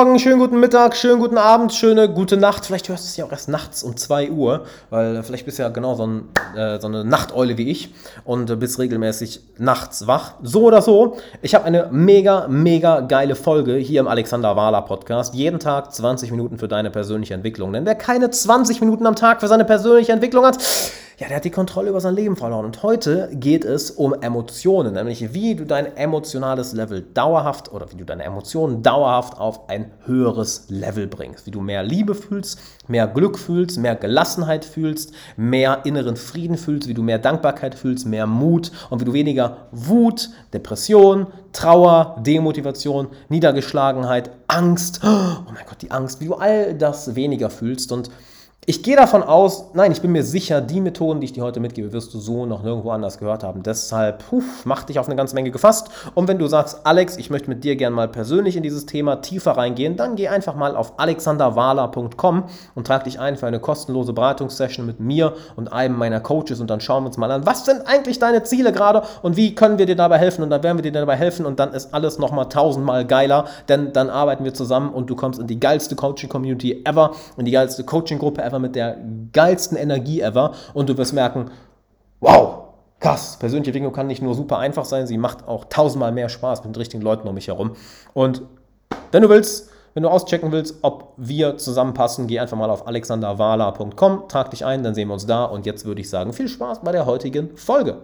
Morgen, schönen guten Mittag, schönen guten Abend, schöne gute Nacht. Vielleicht hörst du es ja auch erst nachts um 2 Uhr, weil äh, vielleicht bist du ja genau so, ein, äh, so eine Nachteule wie ich und äh, bist regelmäßig nachts wach. So oder so, ich habe eine mega, mega geile Folge hier im Alexander Wahler Podcast. Jeden Tag 20 Minuten für deine persönliche Entwicklung. Denn wer keine 20 Minuten am Tag für seine persönliche Entwicklung hat, ja, der hat die Kontrolle über sein Leben verloren. Und heute geht es um Emotionen, nämlich wie du dein emotionales Level dauerhaft oder wie du deine Emotionen dauerhaft auf ein höheres Level bringst. Wie du mehr Liebe fühlst, mehr Glück fühlst, mehr Gelassenheit fühlst, mehr inneren Frieden fühlst, wie du mehr Dankbarkeit fühlst, mehr Mut und wie du weniger Wut, Depression, Trauer, Demotivation, Niedergeschlagenheit, Angst, oh mein Gott, die Angst, wie du all das weniger fühlst und ich gehe davon aus, nein, ich bin mir sicher, die Methoden, die ich dir heute mitgebe, wirst du so noch nirgendwo anders gehört haben. Deshalb, puh, mach dich auf eine ganze Menge gefasst. Und wenn du sagst, Alex, ich möchte mit dir gerne mal persönlich in dieses Thema tiefer reingehen, dann geh einfach mal auf alexanderwala.com und trag dich ein für eine kostenlose Beratungssession mit mir und einem meiner Coaches und dann schauen wir uns mal an, was sind eigentlich deine Ziele gerade und wie können wir dir dabei helfen und dann werden wir dir dabei helfen und dann ist alles nochmal tausendmal geiler, denn dann arbeiten wir zusammen und du kommst in die geilste Coaching-Community ever, in die geilste Coaching-Gruppe ever einfach mit der geilsten Energie ever und du wirst merken, wow, krass, persönliche Entwicklung kann nicht nur super einfach sein, sie macht auch tausendmal mehr Spaß mit den richtigen Leuten um mich herum. Und wenn du willst, wenn du auschecken willst, ob wir zusammenpassen, geh einfach mal auf alexanderwala.com, trag dich ein, dann sehen wir uns da. Und jetzt würde ich sagen, viel Spaß bei der heutigen Folge.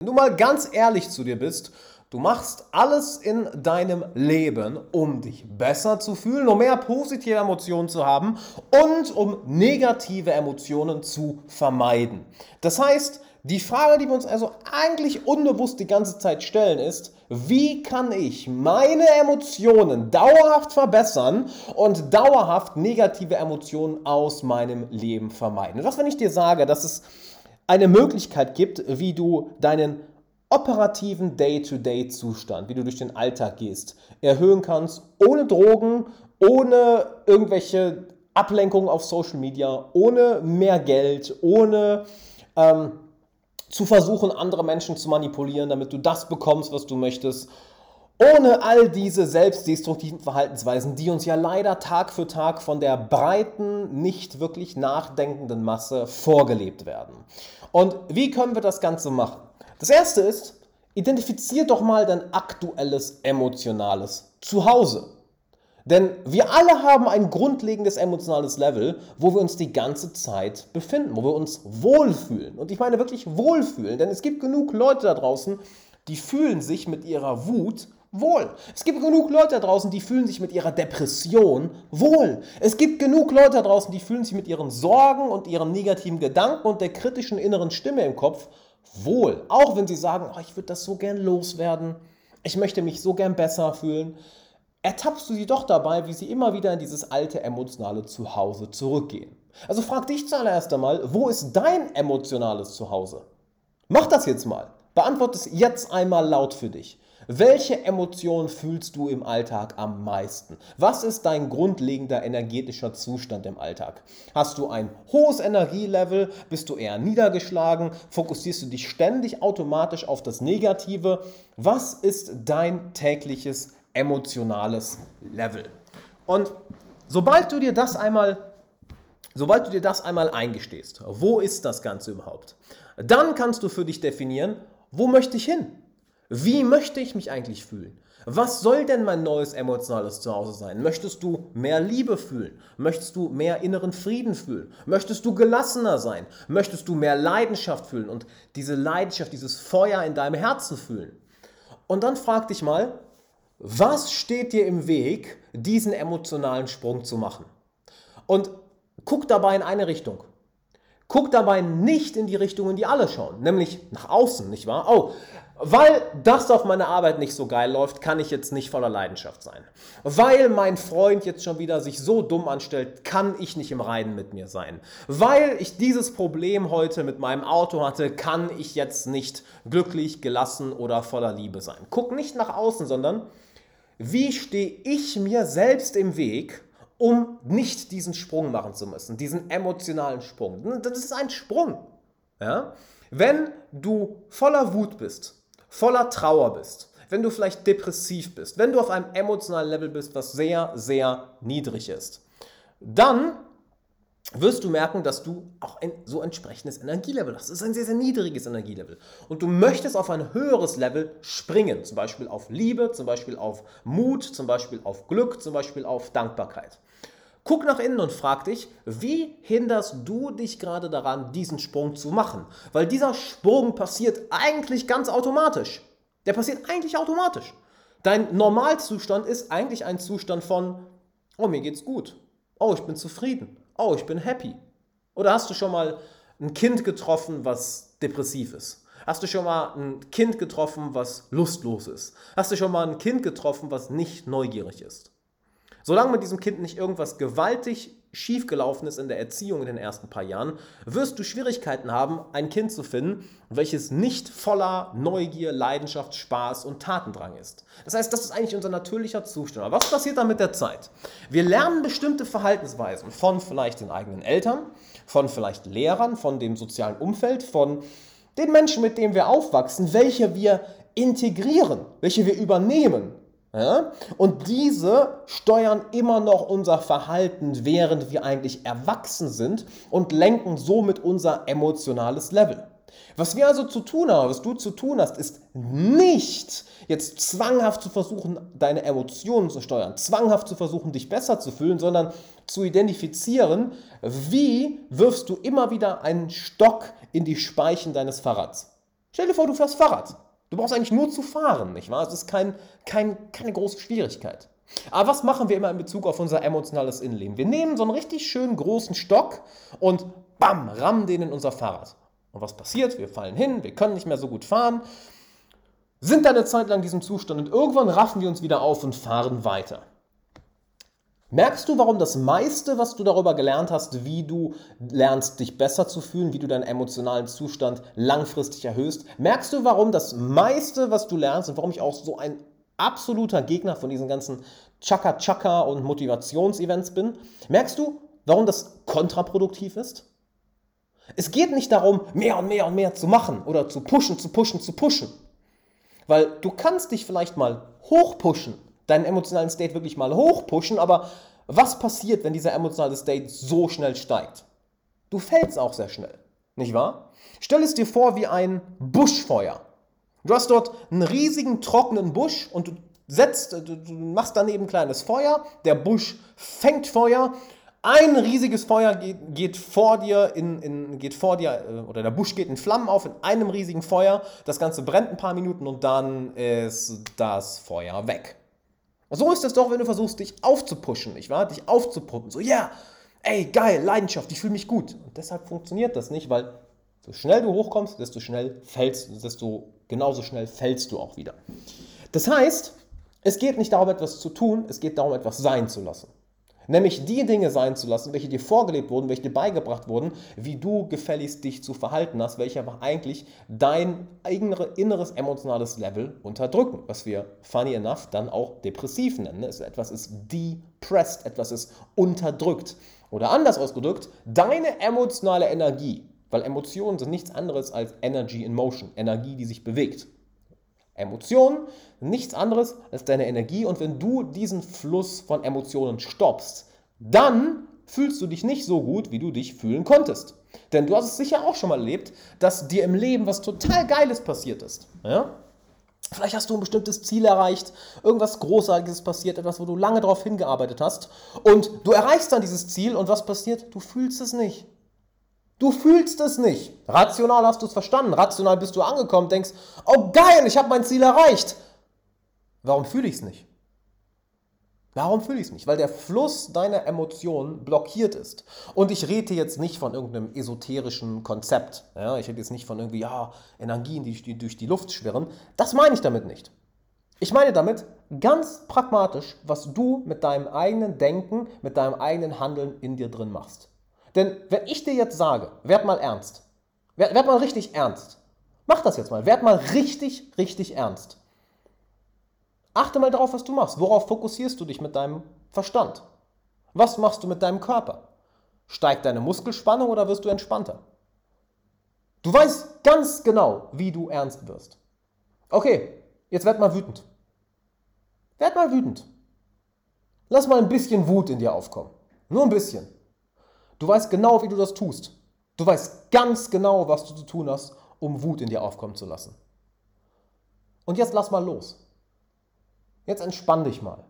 Wenn du mal ganz ehrlich zu dir bist Du machst alles in deinem Leben, um dich besser zu fühlen, um mehr positive Emotionen zu haben und um negative Emotionen zu vermeiden. Das heißt, die Frage, die wir uns also eigentlich unbewusst die ganze Zeit stellen, ist, wie kann ich meine Emotionen dauerhaft verbessern und dauerhaft negative Emotionen aus meinem Leben vermeiden? Was, wenn ich dir sage, dass es eine Möglichkeit gibt, wie du deinen operativen Day-to-Day-Zustand, wie du durch den Alltag gehst, erhöhen kannst, ohne Drogen, ohne irgendwelche Ablenkungen auf Social Media, ohne mehr Geld, ohne ähm, zu versuchen, andere Menschen zu manipulieren, damit du das bekommst, was du möchtest. Ohne all diese selbstdestruktiven Verhaltensweisen, die uns ja leider Tag für Tag von der breiten, nicht wirklich nachdenkenden Masse vorgelebt werden. Und wie können wir das Ganze machen? Das erste ist, identifizier doch mal dein aktuelles emotionales Zuhause. Denn wir alle haben ein grundlegendes emotionales Level, wo wir uns die ganze Zeit befinden, wo wir uns wohlfühlen. Und ich meine wirklich wohlfühlen, denn es gibt genug Leute da draußen, die fühlen sich mit ihrer Wut wohl. Es gibt genug Leute da draußen, die fühlen sich mit ihrer Depression wohl. Es gibt genug Leute da draußen, die fühlen sich mit ihren Sorgen und ihren negativen Gedanken und der kritischen inneren Stimme im Kopf wohl. Auch wenn sie sagen, oh, ich würde das so gern loswerden, ich möchte mich so gern besser fühlen, ertappst du sie doch dabei, wie sie immer wieder in dieses alte emotionale Zuhause zurückgehen. Also frag dich zuallererst einmal, wo ist dein emotionales Zuhause? Mach das jetzt mal. Beantworte es jetzt einmal laut für dich. Welche Emotion fühlst du im Alltag am meisten? Was ist dein grundlegender energetischer Zustand im Alltag? Hast du ein hohes Energielevel? Bist du eher niedergeschlagen? Fokussierst du dich ständig automatisch auf das Negative? Was ist dein tägliches emotionales Level? Und sobald du dir das einmal Sobald du dir das einmal eingestehst, wo ist das Ganze überhaupt? Dann kannst du für dich definieren, wo möchte ich hin? Wie möchte ich mich eigentlich fühlen? Was soll denn mein neues emotionales Zuhause sein? Möchtest du mehr Liebe fühlen? Möchtest du mehr inneren Frieden fühlen? Möchtest du gelassener sein? Möchtest du mehr Leidenschaft fühlen und diese Leidenschaft, dieses Feuer in deinem Herzen fühlen? Und dann frag dich mal, was steht dir im Weg, diesen emotionalen Sprung zu machen? Und guck dabei in eine Richtung. Guck dabei nicht in die Richtung, in die alle schauen, nämlich nach außen, nicht wahr? Oh, weil das auf meiner Arbeit nicht so geil läuft, kann ich jetzt nicht voller Leidenschaft sein. Weil mein Freund jetzt schon wieder sich so dumm anstellt, kann ich nicht im Reinen mit mir sein. Weil ich dieses Problem heute mit meinem Auto hatte, kann ich jetzt nicht glücklich, gelassen oder voller Liebe sein. Guck nicht nach außen, sondern wie stehe ich mir selbst im Weg, um nicht diesen Sprung machen zu müssen, diesen emotionalen Sprung. Das ist ein Sprung. Ja? Wenn du voller Wut bist, voller Trauer bist, wenn du vielleicht depressiv bist, wenn du auf einem emotionalen Level bist, was sehr, sehr niedrig ist, dann wirst du merken, dass du auch ein so entsprechendes Energielevel hast. Das ist ein sehr, sehr niedriges Energielevel. Und du möchtest auf ein höheres Level springen, zum Beispiel auf Liebe, zum Beispiel auf Mut, zum Beispiel auf Glück, zum Beispiel auf Dankbarkeit. Guck nach innen und frag dich, wie hinderst du dich gerade daran, diesen Sprung zu machen? Weil dieser Sprung passiert eigentlich ganz automatisch. Der passiert eigentlich automatisch. Dein Normalzustand ist eigentlich ein Zustand von, oh, mir geht's gut. Oh, ich bin zufrieden. Oh, ich bin happy. Oder hast du schon mal ein Kind getroffen, was depressiv ist? Hast du schon mal ein Kind getroffen, was lustlos ist? Hast du schon mal ein Kind getroffen, was nicht neugierig ist? Solange mit diesem Kind nicht irgendwas gewaltig schiefgelaufen ist in der Erziehung in den ersten paar Jahren, wirst du Schwierigkeiten haben, ein Kind zu finden, welches nicht voller Neugier, Leidenschaft, Spaß und Tatendrang ist. Das heißt, das ist eigentlich unser natürlicher Zustand. Aber was passiert dann mit der Zeit? Wir lernen bestimmte Verhaltensweisen von vielleicht den eigenen Eltern, von vielleicht Lehrern, von dem sozialen Umfeld, von den Menschen, mit denen wir aufwachsen, welche wir integrieren, welche wir übernehmen, ja? Und diese steuern immer noch unser Verhalten, während wir eigentlich erwachsen sind und lenken somit unser emotionales Level. Was wir also zu tun haben, was du zu tun hast, ist nicht jetzt zwanghaft zu versuchen, deine Emotionen zu steuern, zwanghaft zu versuchen, dich besser zu fühlen, sondern zu identifizieren, wie wirfst du immer wieder einen Stock in die Speichen deines Fahrrads. Stell dir vor, du fährst Fahrrad. Du brauchst eigentlich nur zu fahren, nicht wahr? Es ist kein, kein, keine große Schwierigkeit. Aber was machen wir immer in Bezug auf unser emotionales Innenleben? Wir nehmen so einen richtig schönen großen Stock und bam, rammen den in unser Fahrrad. Und was passiert? Wir fallen hin, wir können nicht mehr so gut fahren, sind dann eine Zeit lang in diesem Zustand und irgendwann raffen wir uns wieder auf und fahren weiter. Merkst du, warum das meiste, was du darüber gelernt hast, wie du lernst, dich besser zu fühlen, wie du deinen emotionalen Zustand langfristig erhöhst? Merkst du, warum das meiste, was du lernst und warum ich auch so ein absoluter Gegner von diesen ganzen Chaka-Chaka und Motivationsevents bin? Merkst du, warum das kontraproduktiv ist? Es geht nicht darum, mehr und mehr und mehr zu machen oder zu pushen, zu pushen, zu pushen. Weil du kannst dich vielleicht mal hochpushen deinen emotionalen State wirklich mal hochpushen, aber was passiert, wenn dieser emotionale State so schnell steigt? Du fällst auch sehr schnell, nicht wahr? Stell es dir vor wie ein Buschfeuer. Du hast dort einen riesigen trockenen Busch und du setzt, du machst daneben ein kleines Feuer, der Busch fängt Feuer, ein riesiges Feuer geht, geht vor dir in, in, geht vor dir äh, oder der Busch geht in Flammen auf in einem riesigen Feuer. Das Ganze brennt ein paar Minuten und dann ist das Feuer weg. So ist es doch, wenn du versuchst, dich aufzupushen, nicht wahr? Dich aufzupumpen. So, ja, yeah, ey, geil, Leidenschaft, ich fühle mich gut. Und deshalb funktioniert das nicht, weil so schnell du hochkommst, desto schnell fällst, desto genauso schnell fällst du auch wieder. Das heißt, es geht nicht darum, etwas zu tun, es geht darum, etwas sein zu lassen. Nämlich die Dinge sein zu lassen, welche dir vorgelebt wurden, welche dir beigebracht wurden, wie du gefälligst dich zu verhalten hast, welche aber eigentlich dein inneres emotionales Level unterdrücken. Was wir, funny enough, dann auch depressiv nennen. Etwas ist depressed, etwas ist unterdrückt. Oder anders ausgedrückt, deine emotionale Energie, weil Emotionen sind nichts anderes als Energy in Motion, Energie, die sich bewegt. Emotionen, nichts anderes als deine Energie und wenn du diesen Fluss von Emotionen stoppst, dann fühlst du dich nicht so gut, wie du dich fühlen konntest. Denn du hast es sicher auch schon mal erlebt, dass dir im Leben was total Geiles passiert ist. Ja? Vielleicht hast du ein bestimmtes Ziel erreicht, irgendwas Großartiges passiert, etwas, wo du lange darauf hingearbeitet hast und du erreichst dann dieses Ziel und was passiert? Du fühlst es nicht. Du fühlst es nicht. Rational hast du es verstanden. Rational bist du angekommen, denkst, oh geil, ich habe mein Ziel erreicht. Warum fühle ich es nicht? Warum fühle ich es nicht? Weil der Fluss deiner Emotionen blockiert ist. Und ich rede jetzt nicht von irgendeinem esoterischen Konzept. Ja, ich rede jetzt nicht von irgendwie, ja, Energien, die durch die Luft schwirren. Das meine ich damit nicht. Ich meine damit ganz pragmatisch, was du mit deinem eigenen Denken, mit deinem eigenen Handeln in dir drin machst. Denn wenn ich dir jetzt sage, werd mal ernst, werd, werd mal richtig ernst, mach das jetzt mal, werd mal richtig, richtig ernst. Achte mal darauf, was du machst. Worauf fokussierst du dich mit deinem Verstand? Was machst du mit deinem Körper? Steigt deine Muskelspannung oder wirst du entspannter? Du weißt ganz genau, wie du ernst wirst. Okay, Jetzt werd mal wütend. Werd mal wütend. Lass mal ein bisschen Wut in dir aufkommen. Nur ein bisschen. Du weißt genau, wie du das tust. Du weißt ganz genau, was du zu tun hast, um Wut in dir aufkommen zu lassen. Und jetzt lass mal los. Jetzt entspann dich mal.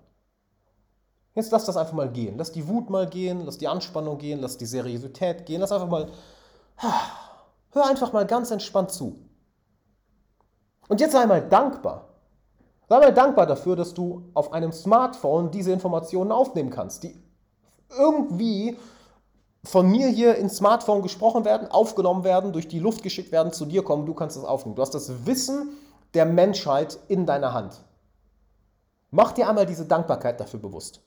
Jetzt lass das einfach mal gehen. Lass die Wut mal gehen, lass die Anspannung gehen, lass die Seriosität gehen. Lass einfach mal. Hör einfach mal ganz entspannt zu. Und jetzt sei mal dankbar. Sei mal dankbar dafür, dass du auf einem Smartphone diese Informationen aufnehmen kannst, die irgendwie von mir hier ins Smartphone gesprochen werden, aufgenommen werden, durch die Luft geschickt werden, zu dir kommen, du kannst es aufnehmen. Du hast das Wissen der Menschheit in deiner Hand. Mach dir einmal diese Dankbarkeit dafür bewusst.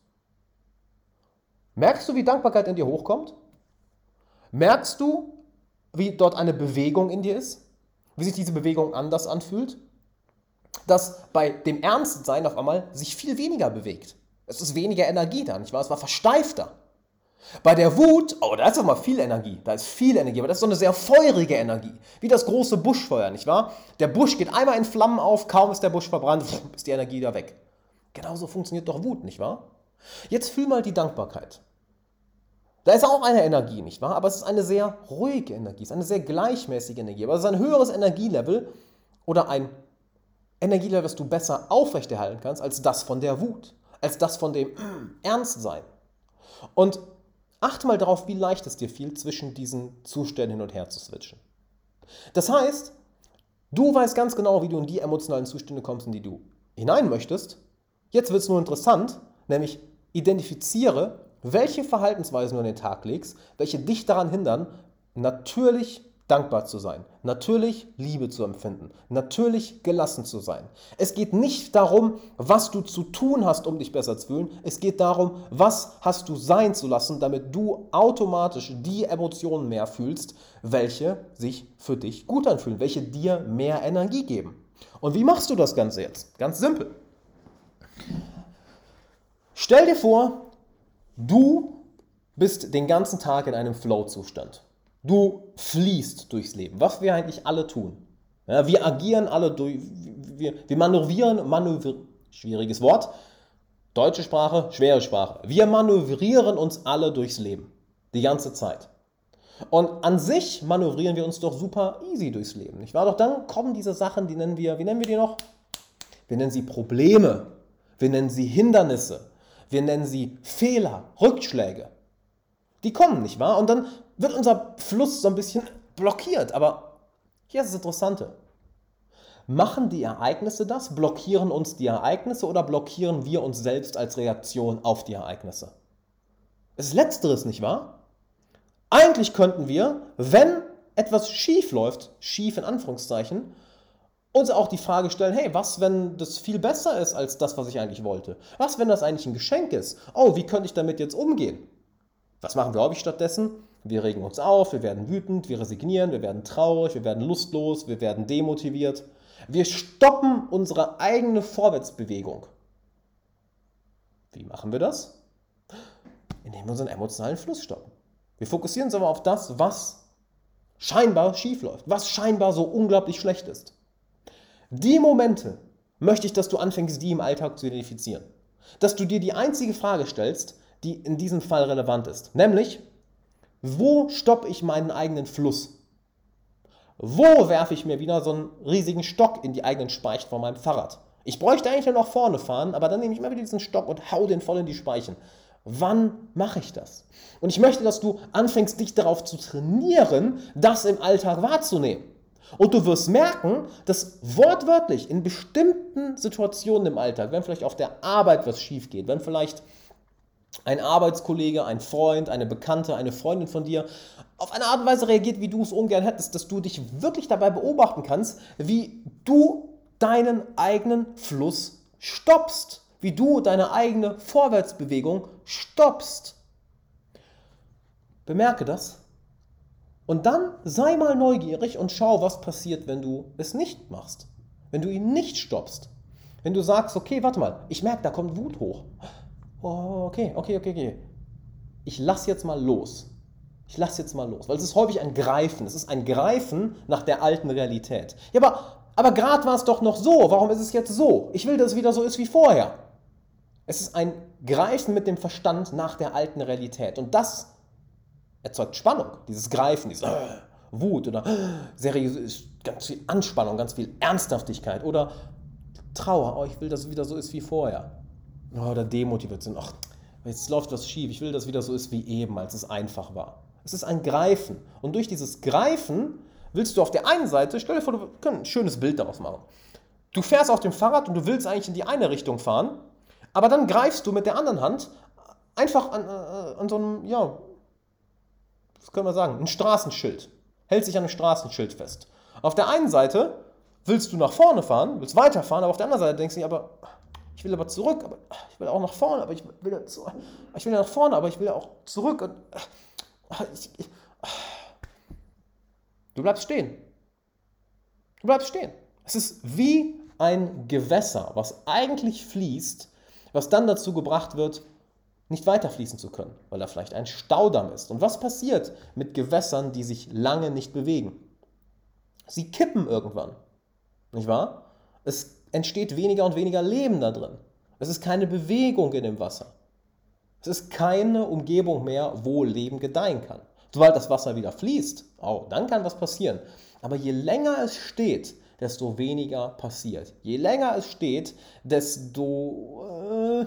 Merkst du, wie Dankbarkeit in dir hochkommt? Merkst du, wie dort eine Bewegung in dir ist? Wie sich diese Bewegung anders anfühlt? Dass bei dem Ernstsein auf einmal sich viel weniger bewegt. Es ist weniger Energie da, nicht wahr? Es war versteifter. Bei der Wut, oh, da ist doch mal viel Energie. Da ist viel Energie, aber das ist so eine sehr feurige Energie. Wie das große Buschfeuer, nicht wahr? Der Busch geht einmal in Flammen auf, kaum ist der Busch verbrannt, ist die Energie da weg. Genauso funktioniert doch Wut, nicht wahr? Jetzt fühl mal die Dankbarkeit. Da ist auch eine Energie, nicht wahr? Aber es ist eine sehr ruhige Energie, es ist eine sehr gleichmäßige Energie. Aber es ist ein höheres Energielevel oder ein Energielevel, das du besser aufrechterhalten kannst, als das von der Wut, als das von dem Ernstsein. Und achte mal darauf, wie leicht es dir fiel, zwischen diesen Zuständen hin und her zu switchen. Das heißt, du weißt ganz genau, wie du in die emotionalen Zustände kommst, in die du hinein möchtest. Jetzt wird es nur interessant, nämlich identifiziere, welche Verhaltensweisen du an den Tag legst, welche dich daran hindern, natürlich dankbar zu sein, natürlich Liebe zu empfinden, natürlich gelassen zu sein. Es geht nicht darum, was du zu tun hast, um dich besser zu fühlen. Es geht darum, was hast du sein zu lassen, damit du automatisch die Emotionen mehr fühlst, welche sich für dich gut anfühlen, welche dir mehr Energie geben. Und wie machst du das Ganze jetzt? Ganz simpel. Stell dir vor, du bist den ganzen Tag in einem Flow-Zustand. Du fließt durchs Leben, was wir eigentlich alle tun. Ja, wir agieren alle durch, wir, wir manövrieren, manövrieren, schwieriges Wort, deutsche Sprache, schwere Sprache. Wir manövrieren uns alle durchs Leben, die ganze Zeit. Und an sich manövrieren wir uns doch super easy durchs Leben, nicht wahr? Doch dann kommen diese Sachen, die nennen wir, wie nennen wir die noch? Wir nennen sie Probleme, wir nennen sie Hindernisse, wir nennen sie Fehler, Rückschläge. Die kommen, nicht wahr? Und dann wird unser Fluss so ein bisschen blockiert. Aber hier ist das Interessante. Machen die Ereignisse das? Blockieren uns die Ereignisse oder blockieren wir uns selbst als Reaktion auf die Ereignisse? Es ist letzteres, nicht wahr? Eigentlich könnten wir, wenn etwas schief läuft, schief in Anführungszeichen, uns auch die Frage stellen, hey, was, wenn das viel besser ist als das, was ich eigentlich wollte? Was, wenn das eigentlich ein Geschenk ist? Oh, wie könnte ich damit jetzt umgehen? Was machen wir häufig stattdessen? Wir regen uns auf, wir werden wütend, wir resignieren, wir werden traurig, wir werden lustlos, wir werden demotiviert. Wir stoppen unsere eigene Vorwärtsbewegung. Wie machen wir das? Indem wir unseren emotionalen Fluss stoppen. Wir fokussieren uns aber auf das, was scheinbar schief läuft, was scheinbar so unglaublich schlecht ist. Die Momente möchte ich, dass du anfängst, die im Alltag zu identifizieren. Dass du dir die einzige Frage stellst, die in diesem Fall relevant ist. Nämlich, wo stoppe ich meinen eigenen Fluss? Wo werfe ich mir wieder so einen riesigen Stock in die eigenen Speichen von meinem Fahrrad? Ich bräuchte eigentlich nur nach vorne fahren, aber dann nehme ich immer wieder diesen Stock und hau den voll in die Speichen. Wann mache ich das? Und ich möchte, dass du anfängst, dich darauf zu trainieren, das im Alltag wahrzunehmen. Und du wirst merken, dass wortwörtlich in bestimmten Situationen im Alltag, wenn vielleicht auf der Arbeit was schief geht, wenn vielleicht ein Arbeitskollege, ein Freund, eine Bekannte, eine Freundin von dir auf eine Art und Weise reagiert, wie du es ungern hättest, dass du dich wirklich dabei beobachten kannst, wie du deinen eigenen Fluss stoppst, wie du deine eigene Vorwärtsbewegung stoppst. Bemerke das und dann sei mal neugierig und schau, was passiert, wenn du es nicht machst, wenn du ihn nicht stoppst. Wenn du sagst, okay, warte mal, ich merke, da kommt Wut hoch okay, okay, okay, okay. Ich lass jetzt mal los. Ich lass jetzt mal los. Weil es ist häufig ein Greifen. Es ist ein Greifen nach der alten Realität. Ja, aber aber gerade war es doch noch so, warum ist es jetzt so? Ich will, dass es wieder so ist wie vorher. Es ist ein Greifen mit dem Verstand nach der alten Realität. Und das erzeugt Spannung, dieses Greifen, diese äh, Wut oder äh, seriös, ganz viel Anspannung, ganz viel Ernsthaftigkeit oder Trauer. Oh, ich will, dass es wieder so ist wie vorher. Oh, oder Demotivation. Ach, jetzt läuft was schief. Ich will, dass es wieder so ist wie eben, als es einfach war. Es ist ein Greifen. Und durch dieses Greifen willst du auf der einen Seite, stell dir vor, du können ein schönes Bild daraus machen. Du fährst auf dem Fahrrad und du willst eigentlich in die eine Richtung fahren, aber dann greifst du mit der anderen Hand einfach an, äh, an so einem, ja, was können wir sagen, ein Straßenschild. Hält sich an einem Straßenschild fest. Auf der einen Seite willst du nach vorne fahren, willst weiterfahren, aber auf der anderen Seite denkst du, aber ich will aber zurück, aber ich will auch nach vorne, aber ich will, ja ich will nach vorne, aber ich will auch zurück. Und, ich, ich, du bleibst stehen. Du bleibst stehen. Es ist wie ein Gewässer, was eigentlich fließt, was dann dazu gebracht wird, nicht weiterfließen zu können, weil da vielleicht ein Staudamm ist. Und was passiert mit Gewässern, die sich lange nicht bewegen? Sie kippen irgendwann. Nicht wahr? Es entsteht weniger und weniger Leben da drin. Es ist keine Bewegung in dem Wasser. Es ist keine Umgebung mehr, wo Leben gedeihen kann. Sobald das Wasser wieder fließt, oh, dann kann was passieren. Aber je länger es steht, desto weniger passiert. Je länger es steht, desto, äh,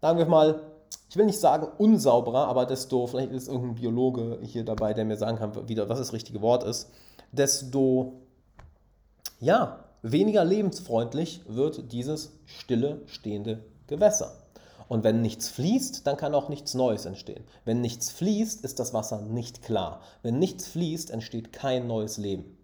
sagen wir mal, ich will nicht sagen unsauberer, aber desto, vielleicht ist irgendein Biologe hier dabei, der mir sagen kann, wieder, was das richtige Wort ist, desto, ja, weniger lebensfreundlich wird dieses stille, stehende Gewässer. Und wenn nichts fließt, dann kann auch nichts Neues entstehen. Wenn nichts fließt, ist das Wasser nicht klar. Wenn nichts fließt, entsteht kein neues Leben.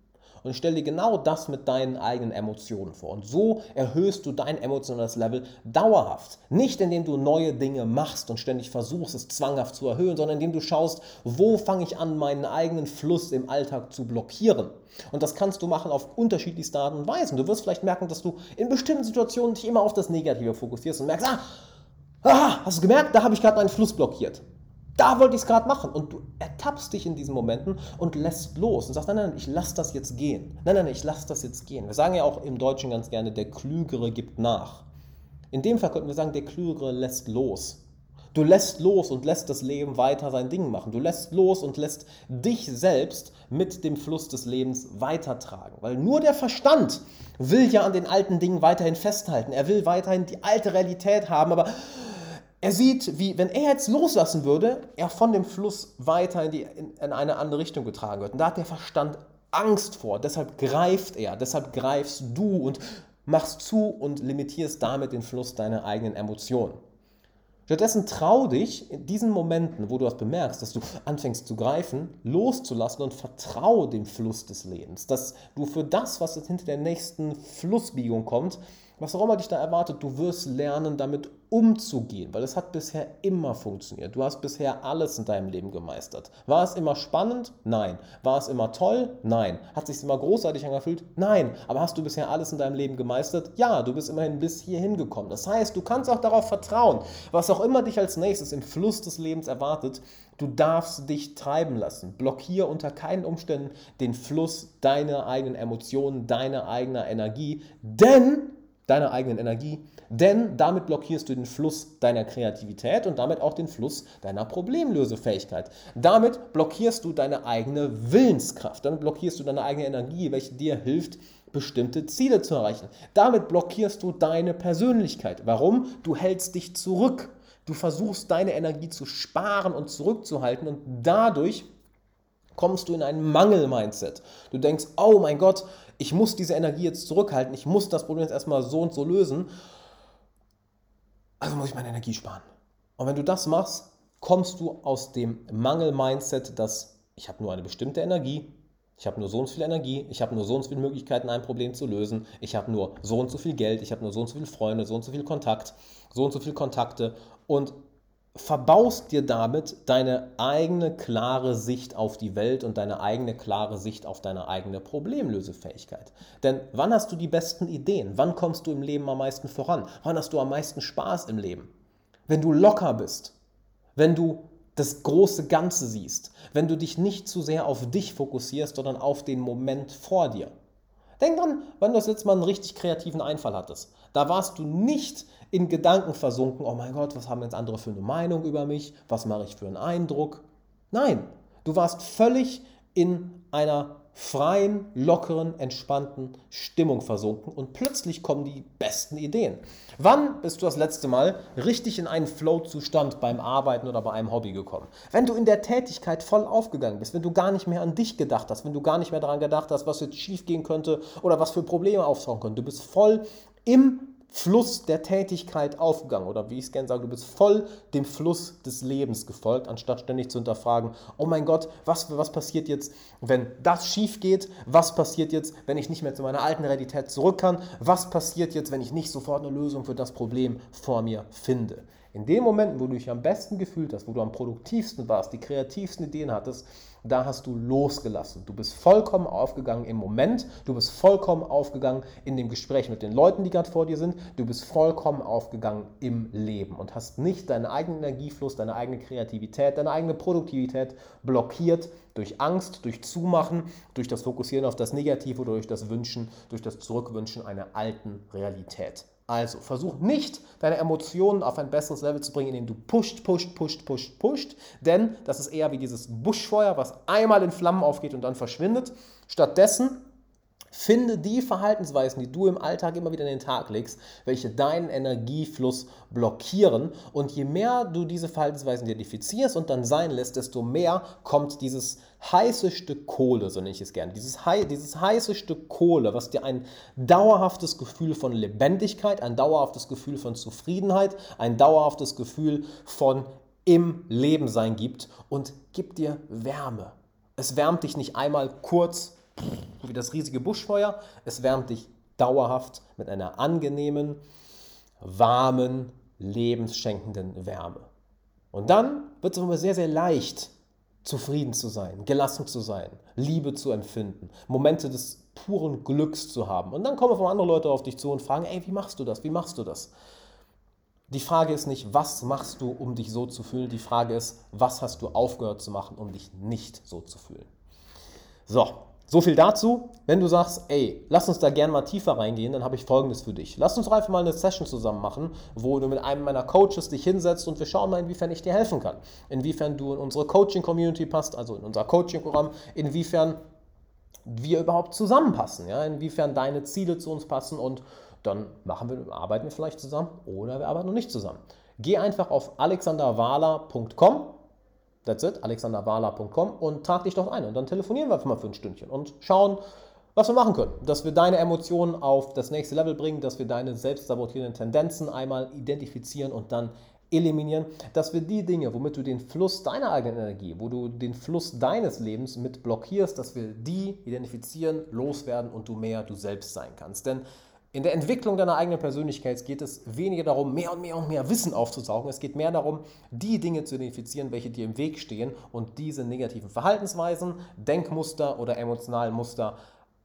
Und stell dir genau das mit deinen eigenen Emotionen vor. Und so erhöhst du dein emotionales Level dauerhaft. Nicht indem du neue Dinge machst und ständig versuchst, es zwanghaft zu erhöhen, sondern indem du schaust, wo fange ich an, meinen eigenen Fluss im Alltag zu blockieren. Und das kannst du machen auf unterschiedlichste Arten und Weisen. Du wirst vielleicht merken, dass du in bestimmten Situationen dich immer auf das Negative fokussierst und merkst, ah, ah hast du gemerkt, da habe ich gerade meinen Fluss blockiert da wollte ich es gerade machen. Und du ertappst dich in diesen Momenten und lässt los und sagst, nein, nein, ich lasse das jetzt gehen. Nein, nein, ich lasse das jetzt gehen. Wir sagen ja auch im Deutschen ganz gerne, der Klügere gibt nach. In dem Fall könnten wir sagen, der Klügere lässt los. Du lässt los und lässt das Leben weiter sein Ding machen. Du lässt los und lässt dich selbst mit dem Fluss des Lebens weitertragen. Weil nur der Verstand will ja an den alten Dingen weiterhin festhalten. Er will weiterhin die alte Realität haben, aber er sieht, wie, wenn er jetzt loslassen würde, er von dem Fluss weiter in, die, in, in eine andere Richtung getragen wird. Und da hat der Verstand Angst vor. Deshalb greift er, deshalb greifst du und machst zu und limitierst damit den Fluss deiner eigenen Emotionen. Stattdessen trau dich in diesen Momenten, wo du das bemerkst, dass du anfängst zu greifen, loszulassen und vertrau dem Fluss des Lebens. Dass du für das, was hinter der nächsten Flussbiegung kommt, was auch immer dich da erwartet, du wirst lernen, damit umzugehen, weil es hat bisher immer funktioniert. Du hast bisher alles in deinem Leben gemeistert. War es immer spannend? Nein. War es immer toll? Nein. Hat es sich immer großartig angefühlt? Nein. Aber hast du bisher alles in deinem Leben gemeistert? Ja, du bist immerhin bis hierhin gekommen. Das heißt, du kannst auch darauf vertrauen, was auch immer dich als nächstes im Fluss des Lebens erwartet, du darfst dich treiben lassen. Blockiere unter keinen Umständen den Fluss deiner eigenen Emotionen, deiner eigener Energie, denn deiner eigenen Energie, denn damit blockierst du den Fluss deiner Kreativität und damit auch den Fluss deiner Problemlösefähigkeit. Damit blockierst du deine eigene Willenskraft, damit blockierst du deine eigene Energie, welche dir hilft, bestimmte Ziele zu erreichen. Damit blockierst du deine Persönlichkeit. Warum? Du hältst dich zurück. Du versuchst deine Energie zu sparen und zurückzuhalten und dadurch kommst du in ein Mangel-Mindset. Du denkst, oh mein Gott, ich muss diese Energie jetzt zurückhalten, ich muss das Problem jetzt erstmal so und so lösen, also muss ich meine Energie sparen. Und wenn du das machst, kommst du aus dem Mangel-Mindset, dass ich habe nur eine bestimmte Energie, ich habe nur so und so viel Energie, ich habe nur so und so viele Möglichkeiten, ein Problem zu lösen, ich habe nur so und so viel Geld, ich habe nur so und so viele Freunde, so und so viel Kontakt, so und so viele Kontakte und verbaust dir damit deine eigene klare Sicht auf die Welt und deine eigene klare Sicht auf deine eigene Problemlösefähigkeit. Denn wann hast du die besten Ideen? Wann kommst du im Leben am meisten voran? Wann hast du am meisten Spaß im Leben? Wenn du locker bist, wenn du das große Ganze siehst, wenn du dich nicht zu sehr auf dich fokussierst, sondern auf den Moment vor dir. Denk dran, wenn du das letzte Mal einen richtig kreativen Einfall hattest. Da warst du nicht in Gedanken versunken, oh mein Gott, was haben jetzt andere für eine Meinung über mich? Was mache ich für einen Eindruck? Nein, du warst völlig in einer freien, lockeren, entspannten Stimmung versunken und plötzlich kommen die besten Ideen. Wann bist du das letzte Mal richtig in einen Flow-Zustand beim Arbeiten oder bei einem Hobby gekommen? Wenn du in der Tätigkeit voll aufgegangen bist, wenn du gar nicht mehr an dich gedacht hast, wenn du gar nicht mehr daran gedacht hast, was jetzt schief gehen könnte oder was für Probleme auftauchen können. Du bist voll im Fluss der Tätigkeit aufgegangen oder wie ich es gerne sage, du bist voll dem Fluss des Lebens gefolgt, anstatt ständig zu hinterfragen, oh mein Gott, was, was passiert jetzt, wenn das schief geht? Was passiert jetzt, wenn ich nicht mehr zu meiner alten Realität zurück kann? Was passiert jetzt, wenn ich nicht sofort eine Lösung für das Problem vor mir finde? In den Momenten, wo du dich am besten gefühlt hast, wo du am produktivsten warst, die kreativsten Ideen hattest, da hast du losgelassen. Du bist vollkommen aufgegangen im Moment, du bist vollkommen aufgegangen in dem Gespräch mit den Leuten, die gerade vor dir sind, du bist vollkommen aufgegangen im Leben und hast nicht deinen eigenen Energiefluss, deine eigene Kreativität, deine eigene Produktivität blockiert durch Angst, durch Zumachen, durch das Fokussieren auf das Negative oder durch das Wünschen, durch das Zurückwünschen einer alten Realität. Also versuch nicht, deine Emotionen auf ein besseres Level zu bringen, indem du pusht, pusht, pusht, pusht, pusht. Denn das ist eher wie dieses Buschfeuer, was einmal in Flammen aufgeht und dann verschwindet. Stattdessen Finde die Verhaltensweisen, die du im Alltag immer wieder in den Tag legst, welche deinen Energiefluss blockieren. Und je mehr du diese Verhaltensweisen identifizierst und dann sein lässt, desto mehr kommt dieses heiße Stück Kohle, so nenne ich es gerne, dieses, hei dieses heiße Stück Kohle, was dir ein dauerhaftes Gefühl von Lebendigkeit, ein dauerhaftes Gefühl von Zufriedenheit, ein dauerhaftes Gefühl von im Leben sein gibt und gibt dir Wärme. Es wärmt dich nicht einmal kurz wie das riesige Buschfeuer. Es wärmt dich dauerhaft mit einer angenehmen, warmen, lebensschenkenden Wärme. Und dann wird es immer sehr, sehr leicht, zufrieden zu sein, gelassen zu sein, Liebe zu empfinden, Momente des puren Glücks zu haben. Und dann kommen von andere Leute auf dich zu und fragen, ey, wie machst du das? Wie machst du das? Die Frage ist nicht, was machst du, um dich so zu fühlen? Die Frage ist, was hast du aufgehört zu machen, um dich nicht so zu fühlen? So, so viel dazu. Wenn du sagst, ey, lass uns da gerne mal tiefer reingehen, dann habe ich folgendes für dich. Lass uns doch einfach mal eine Session zusammen machen, wo du mit einem meiner Coaches dich hinsetzt und wir schauen mal, inwiefern ich dir helfen kann. Inwiefern du in unsere Coaching-Community passt, also in unser Coaching-Programm, inwiefern wir überhaupt zusammenpassen, ja? inwiefern deine Ziele zu uns passen und dann machen wir, arbeiten wir vielleicht zusammen oder wir arbeiten noch nicht zusammen. Geh einfach auf alexanderwala.com That's it, alexanderwala.com und trag dich dort ein. Und dann telefonieren wir einfach mal für ein Stündchen und schauen, was wir machen können. Dass wir deine Emotionen auf das nächste Level bringen, dass wir deine selbstsabotierenden Tendenzen einmal identifizieren und dann eliminieren, dass wir die Dinge, womit du den Fluss deiner eigenen Energie, wo du den Fluss deines Lebens mit blockierst, dass wir die identifizieren, loswerden und du mehr du selbst sein kannst. Denn in der Entwicklung deiner eigenen Persönlichkeit geht es weniger darum, mehr und mehr und mehr Wissen aufzusaugen. Es geht mehr darum, die Dinge zu identifizieren, welche dir im Weg stehen und diese negativen Verhaltensweisen, Denkmuster oder emotionalen Muster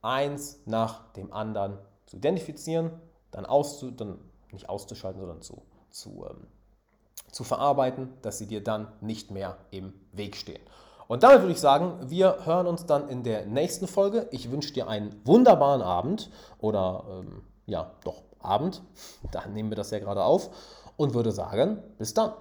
eins nach dem anderen zu identifizieren, dann, auszu, dann nicht auszuschalten, sondern zu, zu, ähm, zu verarbeiten, dass sie dir dann nicht mehr im Weg stehen. Und damit würde ich sagen, wir hören uns dann in der nächsten Folge. Ich wünsche dir einen wunderbaren Abend oder ähm, ja, doch Abend. Da nehmen wir das ja gerade auf und würde sagen, bis dann.